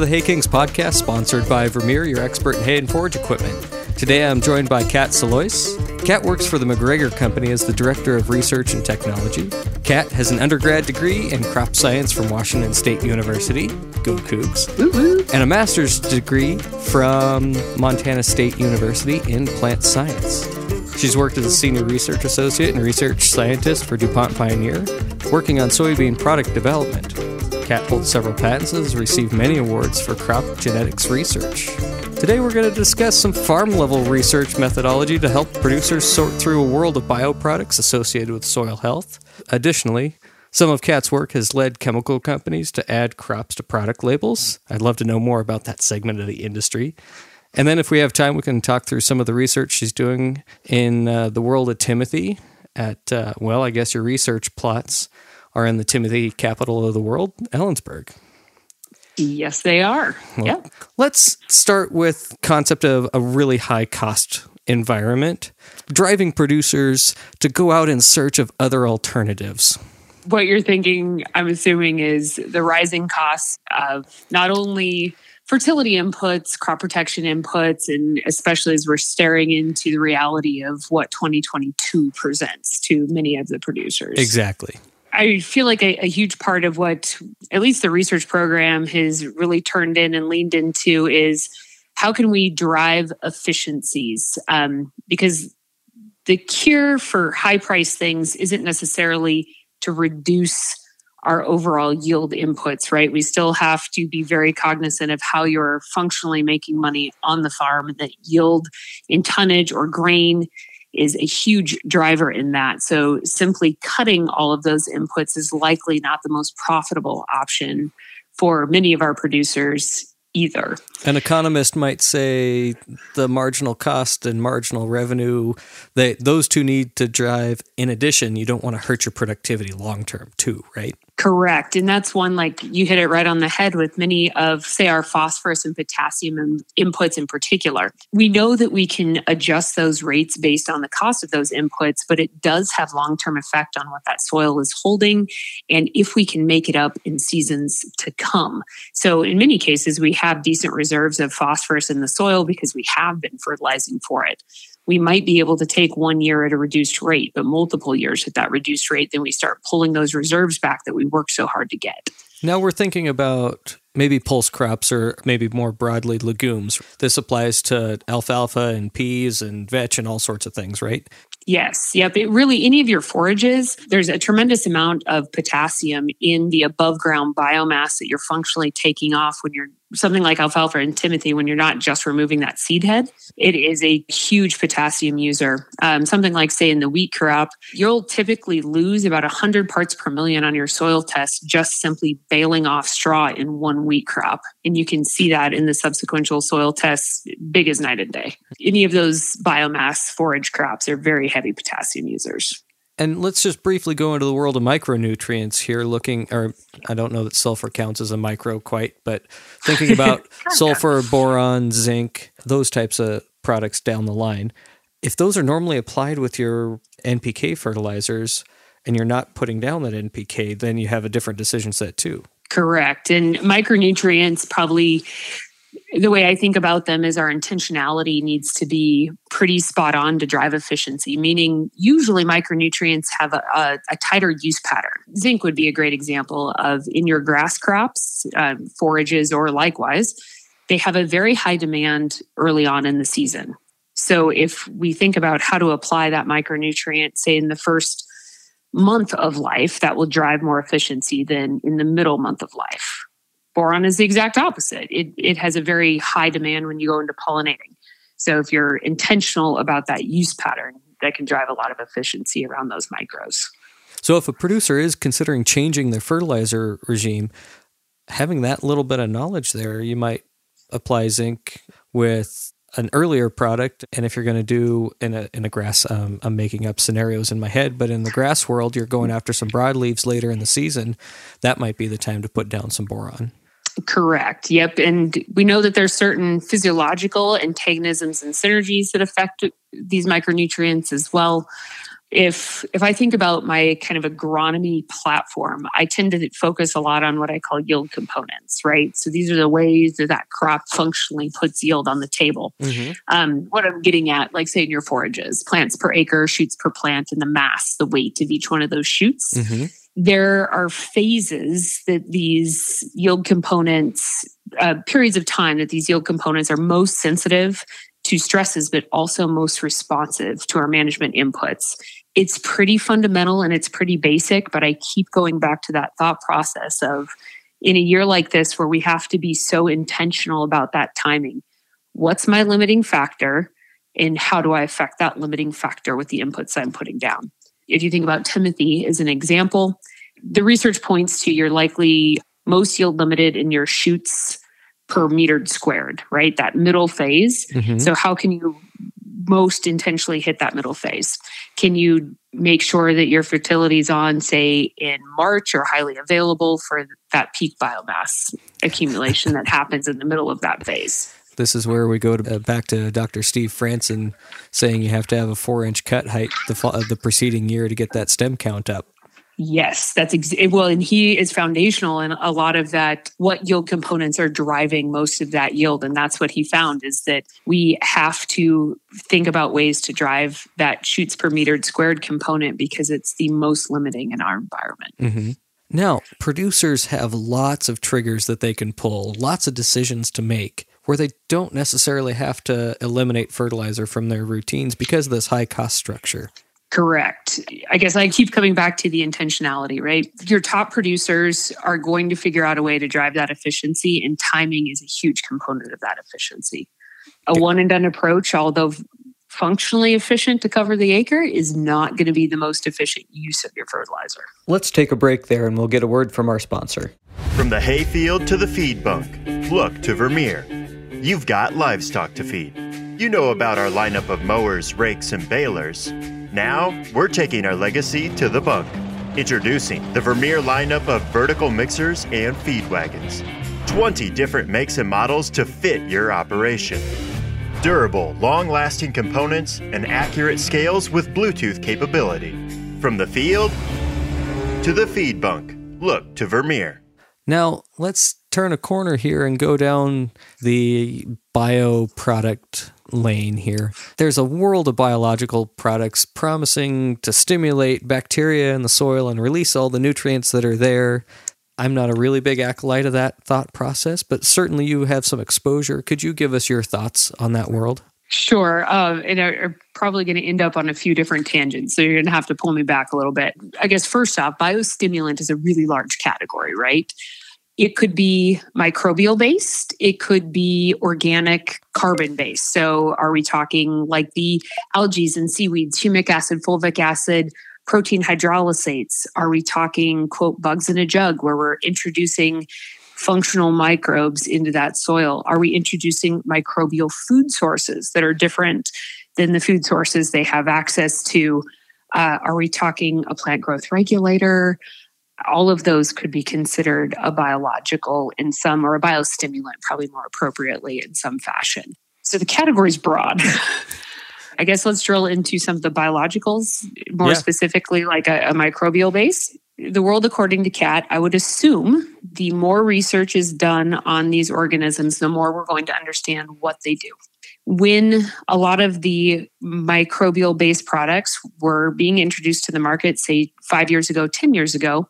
To the Hay Kings podcast, sponsored by Vermeer, your expert in hay and forage equipment. Today I'm joined by Kat Salois. Kat works for the McGregor Company as the Director of Research and Technology. Kat has an undergrad degree in crop science from Washington State University, go Cougs, and a master's degree from Montana State University in plant science. She's worked as a senior research associate and research scientist for DuPont Pioneer, working on soybean product development. Kat holds several patents and has received many awards for crop genetics research. Today, we're going to discuss some farm level research methodology to help producers sort through a world of bioproducts associated with soil health. Additionally, some of Kat's work has led chemical companies to add crops to product labels. I'd love to know more about that segment of the industry. And then, if we have time, we can talk through some of the research she's doing in uh, the world of Timothy at, uh, well, I guess your research plots are in the Timothy capital of the world, Ellensburg. Yes, they are. Well, yeah. Let's start with concept of a really high cost environment, driving producers to go out in search of other alternatives. What you're thinking, I'm assuming, is the rising costs of not only fertility inputs, crop protection inputs, and especially as we're staring into the reality of what 2022 presents to many of the producers. Exactly. I feel like a, a, huge part of what at least the research program has really turned in and leaned into is how can we drive efficiencies? Um, because the cure for high price things isn't necessarily to reduce our overall yield inputs, right? We still have to be very cognizant of how you're functionally making money on the farm that yield in tonnage or grain is a huge driver in that. So simply cutting all of those inputs is likely not the most profitable option for many of our producers either. An economist might say the marginal cost and marginal revenue, they those two need to drive in addition, you don't want to hurt your productivity long term too, right? Correct. And that's one like you hit it right on the head with many of, say, our phosphorus and potassium inputs in particular. We know that we can adjust those rates based on the cost of those inputs, but it does have long term effect on what that soil is holding and if we can make it up in seasons to come. So, in many cases, we have decent reserves of phosphorus in the soil because we have been fertilizing for it we might be able to take one year at a reduced rate, but multiple years at that reduced rate, then we start pulling those reserves back that we worked so hard to get. Now we're thinking about maybe pulse crops or maybe more broadly legumes. This applies to alfalfa and peas and vetch and all sorts of things, right? Yes. Yep. It really, any of your forages, there's a tremendous amount of potassium in the above ground biomass that you're functionally taking off when you're something like alfalfa and timothy when you're not just removing that seed head it is a huge potassium user. Um, something like say in the wheat crop you'll typically lose about 100 parts per million on your soil test just simply baling off straw in one wheat crop. And you can see that in the subsequential soil tests big as night and day. Any of those biomass forage crops are very heavy potassium users and let's just briefly go into the world of micronutrients here, looking, or I don't know that sulfur counts as a micro quite, but thinking about sulfur, boron, zinc, those types of products down the line. If those are normally applied with your NPK fertilizers and you're not putting down that NPK, then you have a different decision set too. Correct. And micronutrients probably the way I think about them is our intentionality needs to be pretty spot on to drive efficiency, meaning usually micronutrients have a, a, a tighter use pattern. Zinc would be a great example of in your grass crops, um, forages, or likewise, they have a very high demand early on in the season. So if we think about how to apply that micronutrient, say in the first month of life, that will drive more efficiency than in the middle month of life Boron is the exact opposite. It, it has a very high demand when you go into pollinating. So if you're intentional about that use pattern, that can drive a lot of efficiency around those micros. So if a producer is considering changing their fertilizer regime, having that little bit of knowledge there, you might apply zinc with an earlier product and if you're going to do in a in a grass um, i'm making up scenarios in my head but in the grass world you're going after some broadleaves later in the season that might be the time to put down some boron Correct. Yep. And we know that there's certain physiological antagonisms and synergies that affect these micronutrients as well. if if I think about my kind of agronomy platform, I tend to focus a lot on what I call yield components, right? So these are the ways that that crop functionally puts yield on the table. Mm-hmm. Um, what I'm getting at, like say in your forages, plants per acre, shoots per plant, and the mass, the weight of each one of those shoots. Mm-hmm. There are phases that these yield components, uh, periods of time that these yield components are most sensitive to stresses, but also most responsive to our management inputs it's pretty fundamental and it's pretty basic, but I keep going back to that thought process of in a year like this where we have to be so intentional about that timing. What's my limiting factor? And how do I affect that limiting factor with the inputs I'm putting down? If you think about Timothy as an example, the research points to you're likely most yield limited in your shoots per metered squared, right? That middle phase. Mm-hmm. So, how can you most intentionally hit that middle phase? Can you make sure that your fertility is on, say, in March or highly available for that peak biomass accumulation that happens in the middle of that phase? This is where we go to, uh, back to Dr. Steve Fransen saying you have to have a four inch cut height the, the preceding year to get that stem count up. Yes, that's ex- well, and he is foundational in a lot of that. What yield components are driving most of that yield, and that's what he found is that we have to think about ways to drive that shoots per metered squared component because it's the most limiting in our environment. Mm-hmm. Now, producers have lots of triggers that they can pull, lots of decisions to make where they don't necessarily have to eliminate fertilizer from their routines because of this high cost structure. Correct. I guess I keep coming back to the intentionality, right? Your top producers are going to figure out a way to drive that efficiency, and timing is a huge component of that efficiency. A one and done approach, although functionally efficient to cover the acre, is not going to be the most efficient use of your fertilizer. Let's take a break there and we'll get a word from our sponsor. From the hayfield to the feed bunk, look to Vermeer. You've got livestock to feed. You know about our lineup of mowers, rakes, and balers. Now, we're taking our legacy to the bunk. Introducing the Vermeer lineup of vertical mixers and feed wagons. 20 different makes and models to fit your operation. Durable, long lasting components and accurate scales with Bluetooth capability. From the field to the feed bunk, look to Vermeer. Now, let's turn a corner here and go down the bio product lane here. There's a world of biological products promising to stimulate bacteria in the soil and release all the nutrients that are there. I'm not a really big acolyte of that thought process, but certainly you have some exposure. Could you give us your thoughts on that world? Sure. Um, and I'm probably going to end up on a few different tangents. So you're going to have to pull me back a little bit. I guess, first off, biostimulant is a really large category, right? It could be microbial based, it could be organic carbon based. So, are we talking like the algae and seaweeds, humic acid, fulvic acid, protein hydrolysates? Are we talking, quote, bugs in a jug, where we're introducing functional microbes into that soil? Are we introducing microbial food sources that are different than the food sources they have access to? Uh, are we talking a plant growth regulator? All of those could be considered a biological in some or a biostimulant, probably more appropriately in some fashion. So the category is broad. I guess let's drill into some of the biologicals, more yeah. specifically like a, a microbial base. The world according to Kat, I would assume the more research is done on these organisms, the more we're going to understand what they do when a lot of the microbial based products were being introduced to the market, say five years ago, 10 years ago,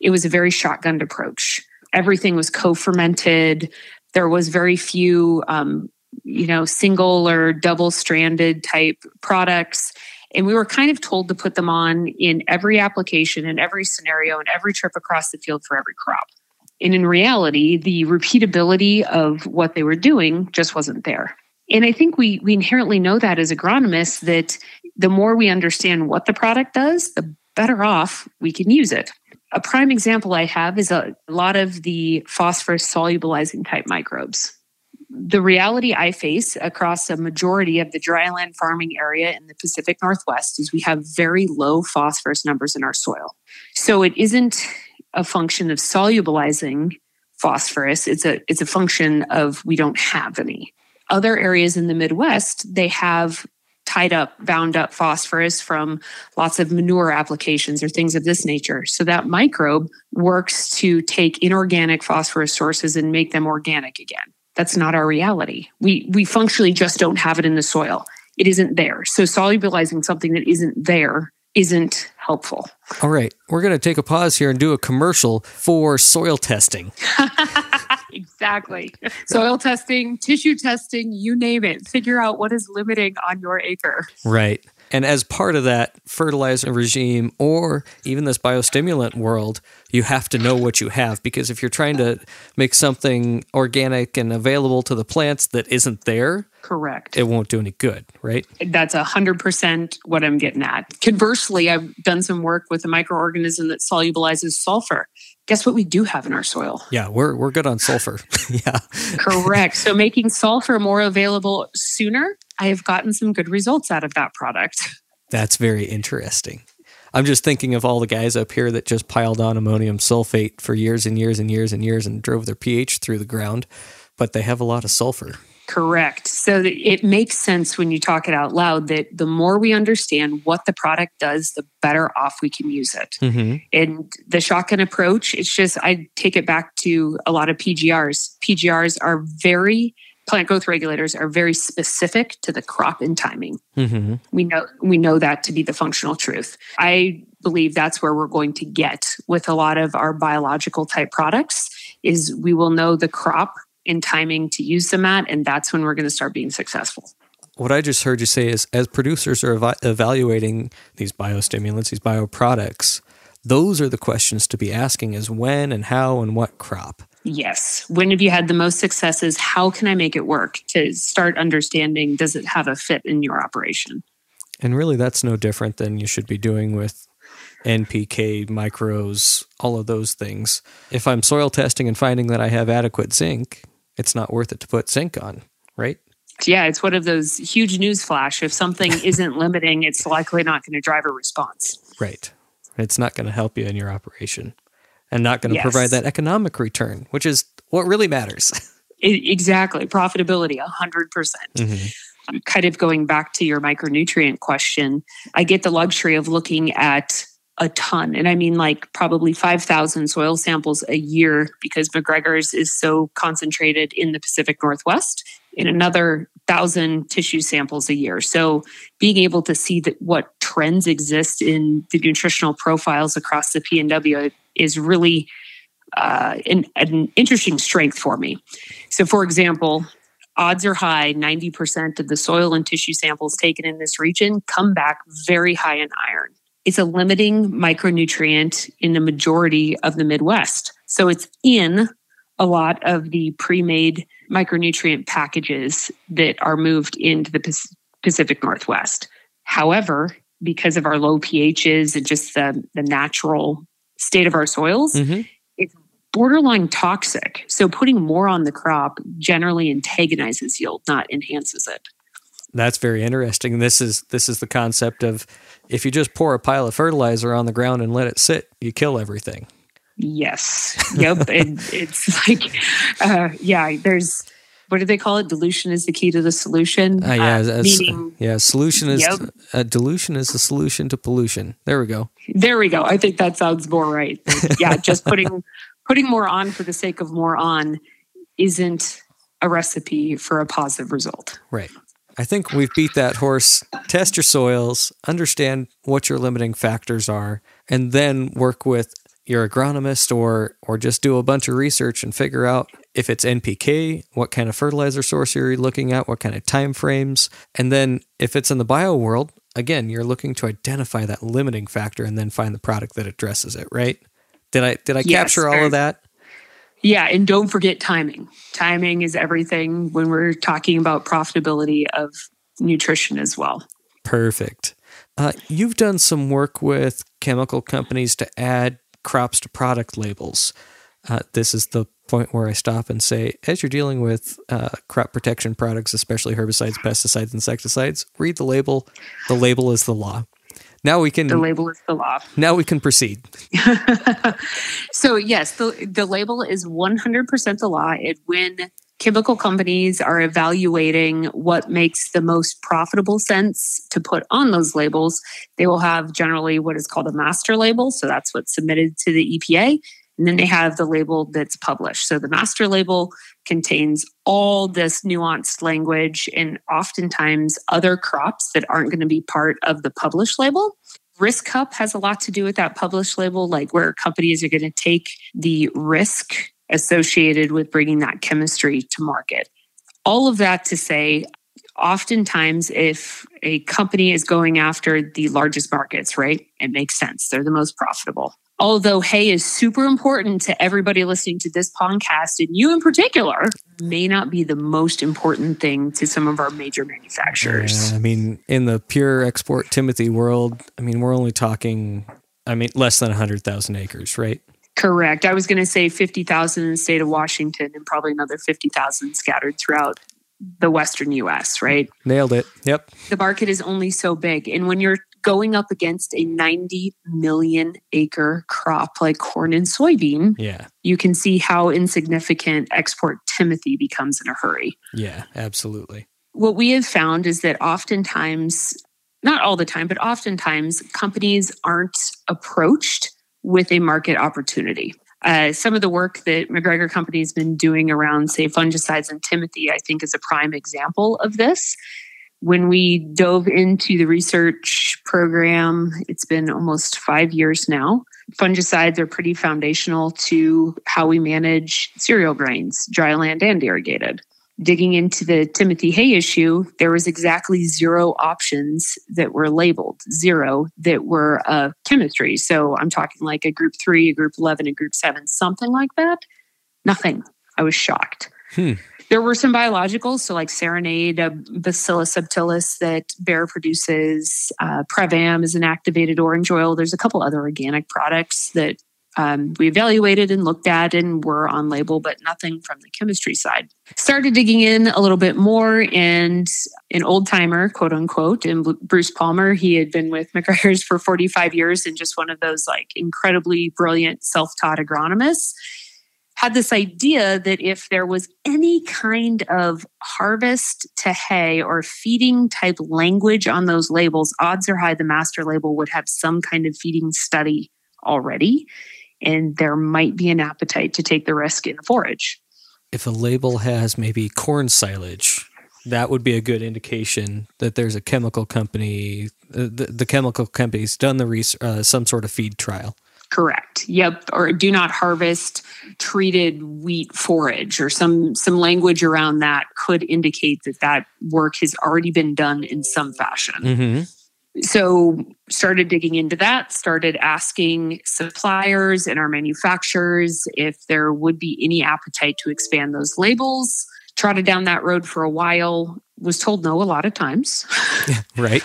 it was a very shotgunned approach. Everything was co-fermented. There was very few, um, you know, single or double-stranded type products, and we were kind of told to put them on in every application, in every scenario, and every trip across the field for every crop. And in reality, the repeatability of what they were doing just wasn't there. And I think we we inherently know that as agronomists that the more we understand what the product does, the better off we can use it. A prime example I have is a lot of the phosphorus solubilizing type microbes. The reality I face across a majority of the dryland farming area in the Pacific Northwest is we have very low phosphorus numbers in our soil. So it isn't a function of solubilizing phosphorus, it's a it's a function of we don't have any. Other areas in the Midwest, they have tied up, bound up phosphorus from lots of manure applications or things of this nature. So that microbe works to take inorganic phosphorus sources and make them organic again. That's not our reality. We we functionally just don't have it in the soil. It isn't there. So solubilizing something that isn't there isn't helpful. All right, we're going to take a pause here and do a commercial for soil testing. exactly. Soil testing, tissue testing, you name it. Figure out what is limiting on your acre. Right. And as part of that fertilizer regime or even this biostimulant world, you have to know what you have because if you're trying to make something organic and available to the plants that isn't there, correct, it won't do any good, right? That's a hundred percent what I'm getting at. Conversely, I've done some work with a microorganism that solubilizes sulfur. Guess what we do have in our soil? Yeah, we're we're good on sulfur. yeah. Correct. So making sulfur more available sooner I have gotten some good results out of that product. That's very interesting. I'm just thinking of all the guys up here that just piled on ammonium sulfate for years and years and years and years and drove their pH through the ground, but they have a lot of sulfur. Correct. So it makes sense when you talk it out loud that the more we understand what the product does, the better off we can use it. Mm-hmm. And the shotgun approach, it's just, I take it back to a lot of PGRs. PGRs are very plant growth regulators are very specific to the crop and timing. Mm-hmm. We know we know that to be the functional truth. I believe that's where we're going to get with a lot of our biological type products is we will know the crop and timing to use them at and that's when we're going to start being successful. What I just heard you say is as producers are ev- evaluating these biostimulants, these bioproducts, those are the questions to be asking is when and how and what crop. Yes. When have you had the most successes? How can I make it work to start understanding does it have a fit in your operation? And really, that's no different than you should be doing with NPK, micros, all of those things. If I'm soil testing and finding that I have adequate zinc, it's not worth it to put zinc on, right? Yeah, it's one of those huge news flash. If something isn't limiting, it's likely not going to drive a response. Right. It's not going to help you in your operation and not going to yes. provide that economic return, which is what really matters. exactly. Profitability, 100%. percent mm-hmm. Kind of going back to your micronutrient question, I get the luxury of looking at a ton. And I mean, like probably 5,000 soil samples a year because McGregor's is so concentrated in the Pacific Northwest, in another thousand tissue samples a year. So being able to see that what trends exist in the nutritional profiles across the PNW is really uh, an, an interesting strength for me. So, for example, odds are high 90% of the soil and tissue samples taken in this region come back very high in iron. It's a limiting micronutrient in the majority of the Midwest. So, it's in a lot of the pre made micronutrient packages that are moved into the Pacific Northwest. However, because of our low pHs and just the, the natural state of our soils, mm-hmm. it's borderline toxic. So putting more on the crop generally antagonizes yield, not enhances it. That's very interesting. This is this is the concept of if you just pour a pile of fertilizer on the ground and let it sit, you kill everything. Yes. Yep. it, it's like, uh, yeah. There's what do they call it? Dilution is the key to the solution. Uh, yeah, uh, meaning, yeah. Solution is yep. uh, dilution is the solution to pollution. There we go. There we go. I think that sounds more right. yeah, just putting putting more on for the sake of more on isn't a recipe for a positive result. Right. I think we've beat that horse. Test your soils, understand what your limiting factors are, and then work with your agronomist or or just do a bunch of research and figure out if it's NPK, what kind of fertilizer source you're looking at, what kind of time frames, and then if it's in the bio world, again, you're looking to identify that limiting factor and then find the product that addresses it, right? Did I did I yes, capture all of that? Yeah, and don't forget timing. Timing is everything when we're talking about profitability of nutrition as well. Perfect. Uh, you've done some work with chemical companies to add crops to product labels. Uh, this is the point where I stop and say, as you're dealing with uh, crop protection products, especially herbicides, pesticides, insecticides, read the label. The label is the law. Now we can. The label is the law. Now we can proceed. so yes, the the label is 100% the law. It when chemical companies are evaluating what makes the most profitable sense to put on those labels, they will have generally what is called a master label. So that's what's submitted to the EPA. And then they have the label that's published. So the master label contains all this nuanced language and oftentimes other crops that aren't going to be part of the published label. Risk Cup has a lot to do with that published label, like where companies are going to take the risk associated with bringing that chemistry to market. All of that to say, oftentimes, if a company is going after the largest markets, right, it makes sense. They're the most profitable. Although hay is super important to everybody listening to this podcast, and you in particular, may not be the most important thing to some of our major manufacturers. Yeah, I mean, in the pure export Timothy world, I mean, we're only talking, I mean, less than 100,000 acres, right? Correct. I was going to say 50,000 in the state of Washington and probably another 50,000 scattered throughout the Western US, right? Nailed it. Yep. The market is only so big. And when you're going up against a 90 million acre crop like corn and soybean, yeah. you can see how insignificant export Timothy becomes in a hurry. Yeah, absolutely. What we have found is that oftentimes, not all the time, but oftentimes companies aren't approached with a market opportunity. Uh, some of the work that McGregor Company has been doing around, say, fungicides and Timothy, I think is a prime example of this. When we dove into the research program, it's been almost five years now. Fungicides are pretty foundational to how we manage cereal grains, dry land and irrigated digging into the Timothy Hay issue, there was exactly zero options that were labeled, zero that were uh, chemistry. So I'm talking like a group three, a group 11, a group seven, something like that. Nothing. I was shocked. Hmm. There were some biologicals, so like Serenade, uh, Bacillus subtilis that Bayer produces. Uh, Prev-Am is an activated orange oil. There's a couple other organic products that um, we evaluated and looked at and were on label, but nothing from the chemistry side. Started digging in a little bit more, and an old timer, quote unquote, and Bruce Palmer, he had been with McGregor's for 45 years and just one of those like incredibly brilliant self taught agronomists. Had this idea that if there was any kind of harvest to hay or feeding type language on those labels, odds are high the master label would have some kind of feeding study already and there might be an appetite to take the risk in forage. If a label has maybe corn silage, that would be a good indication that there's a chemical company. Uh, the, the, chemical company's done the uh, some sort of feed trial. Correct. Yep. Or do not harvest treated wheat forage, or some some language around that could indicate that that work has already been done in some fashion. Mm-hmm so started digging into that started asking suppliers and our manufacturers if there would be any appetite to expand those labels trotted down that road for a while was told no a lot of times right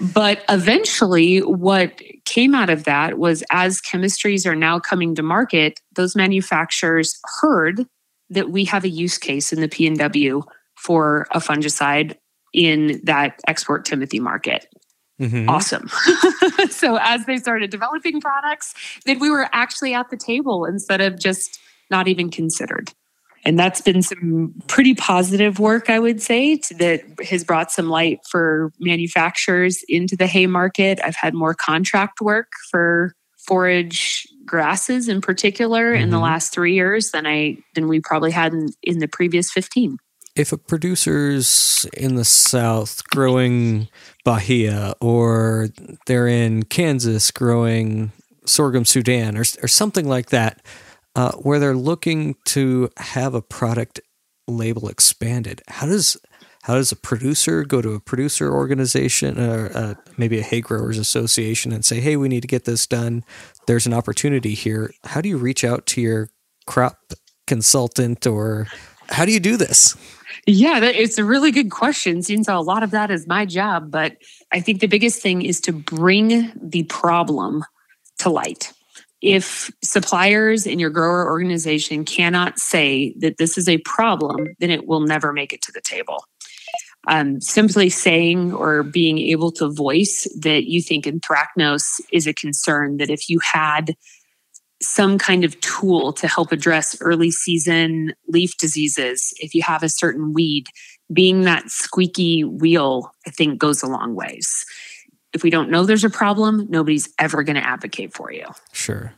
but eventually what came out of that was as chemistries are now coming to market those manufacturers heard that we have a use case in the PNW for a fungicide in that export timothy market Mm-hmm. Awesome. so as they started developing products, then we were actually at the table instead of just not even considered. And that's been some pretty positive work, I would say, to, that has brought some light for manufacturers into the hay market. I've had more contract work for forage grasses in particular mm-hmm. in the mm-hmm. last three years than I than we probably had in, in the previous 15 if a producer's in the South growing Bahia or they're in Kansas growing sorghum Sudan or, or something like that, uh, where they're looking to have a product label expanded, how does how does a producer go to a producer organization or uh, maybe a hay growers association and say, "Hey, we need to get this done. There's an opportunity here." How do you reach out to your crop consultant or how do you do this? Yeah, that, it's a really good question. Since a lot of that is my job, but I think the biggest thing is to bring the problem to light. If suppliers in your grower organization cannot say that this is a problem, then it will never make it to the table. Um, simply saying or being able to voice that you think anthracnose is a concern, that if you had some kind of tool to help address early season leaf diseases if you have a certain weed being that squeaky wheel i think goes a long ways if we don't know there's a problem nobody's ever going to advocate for you sure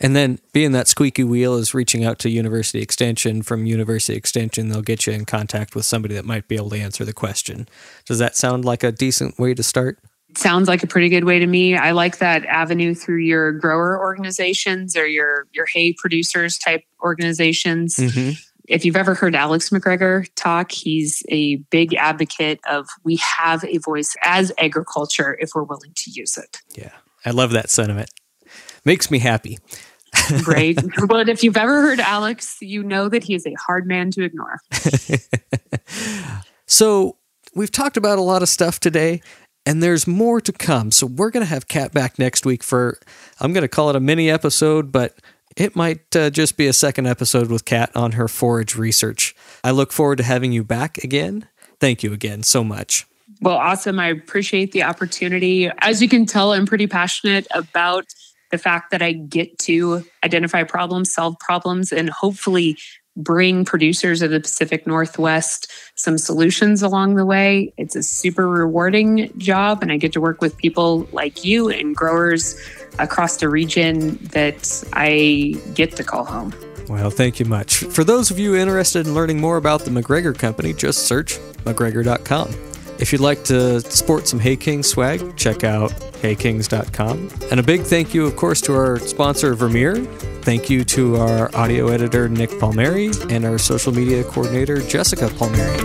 and then being that squeaky wheel is reaching out to university extension from university extension they'll get you in contact with somebody that might be able to answer the question does that sound like a decent way to start sounds like a pretty good way to me. I like that avenue through your grower organizations or your your hay producers type organizations. Mm-hmm. If you've ever heard Alex McGregor talk, he's a big advocate of we have a voice as agriculture if we're willing to use it. Yeah. I love that sentiment. Makes me happy. Great. But if you've ever heard Alex, you know that he is a hard man to ignore. so, we've talked about a lot of stuff today and there's more to come. So we're going to have Kat back next week for, I'm going to call it a mini episode, but it might uh, just be a second episode with Kat on her forage research. I look forward to having you back again. Thank you again so much. Well, awesome. I appreciate the opportunity. As you can tell, I'm pretty passionate about the fact that I get to identify problems, solve problems, and hopefully bring producers of the Pacific Northwest some solutions along the way. It's a super rewarding job, and I get to work with people like you and growers across the region that I get to call home. Well, thank you much. For those of you interested in learning more about the McGregor Company, just search McGregor.com. If you'd like to sport some Hay King swag, check out haykings.com. And a big thank you, of course, to our sponsor, Vermeer. Thank you to our audio editor, Nick Palmieri, and our social media coordinator, Jessica Palmieri.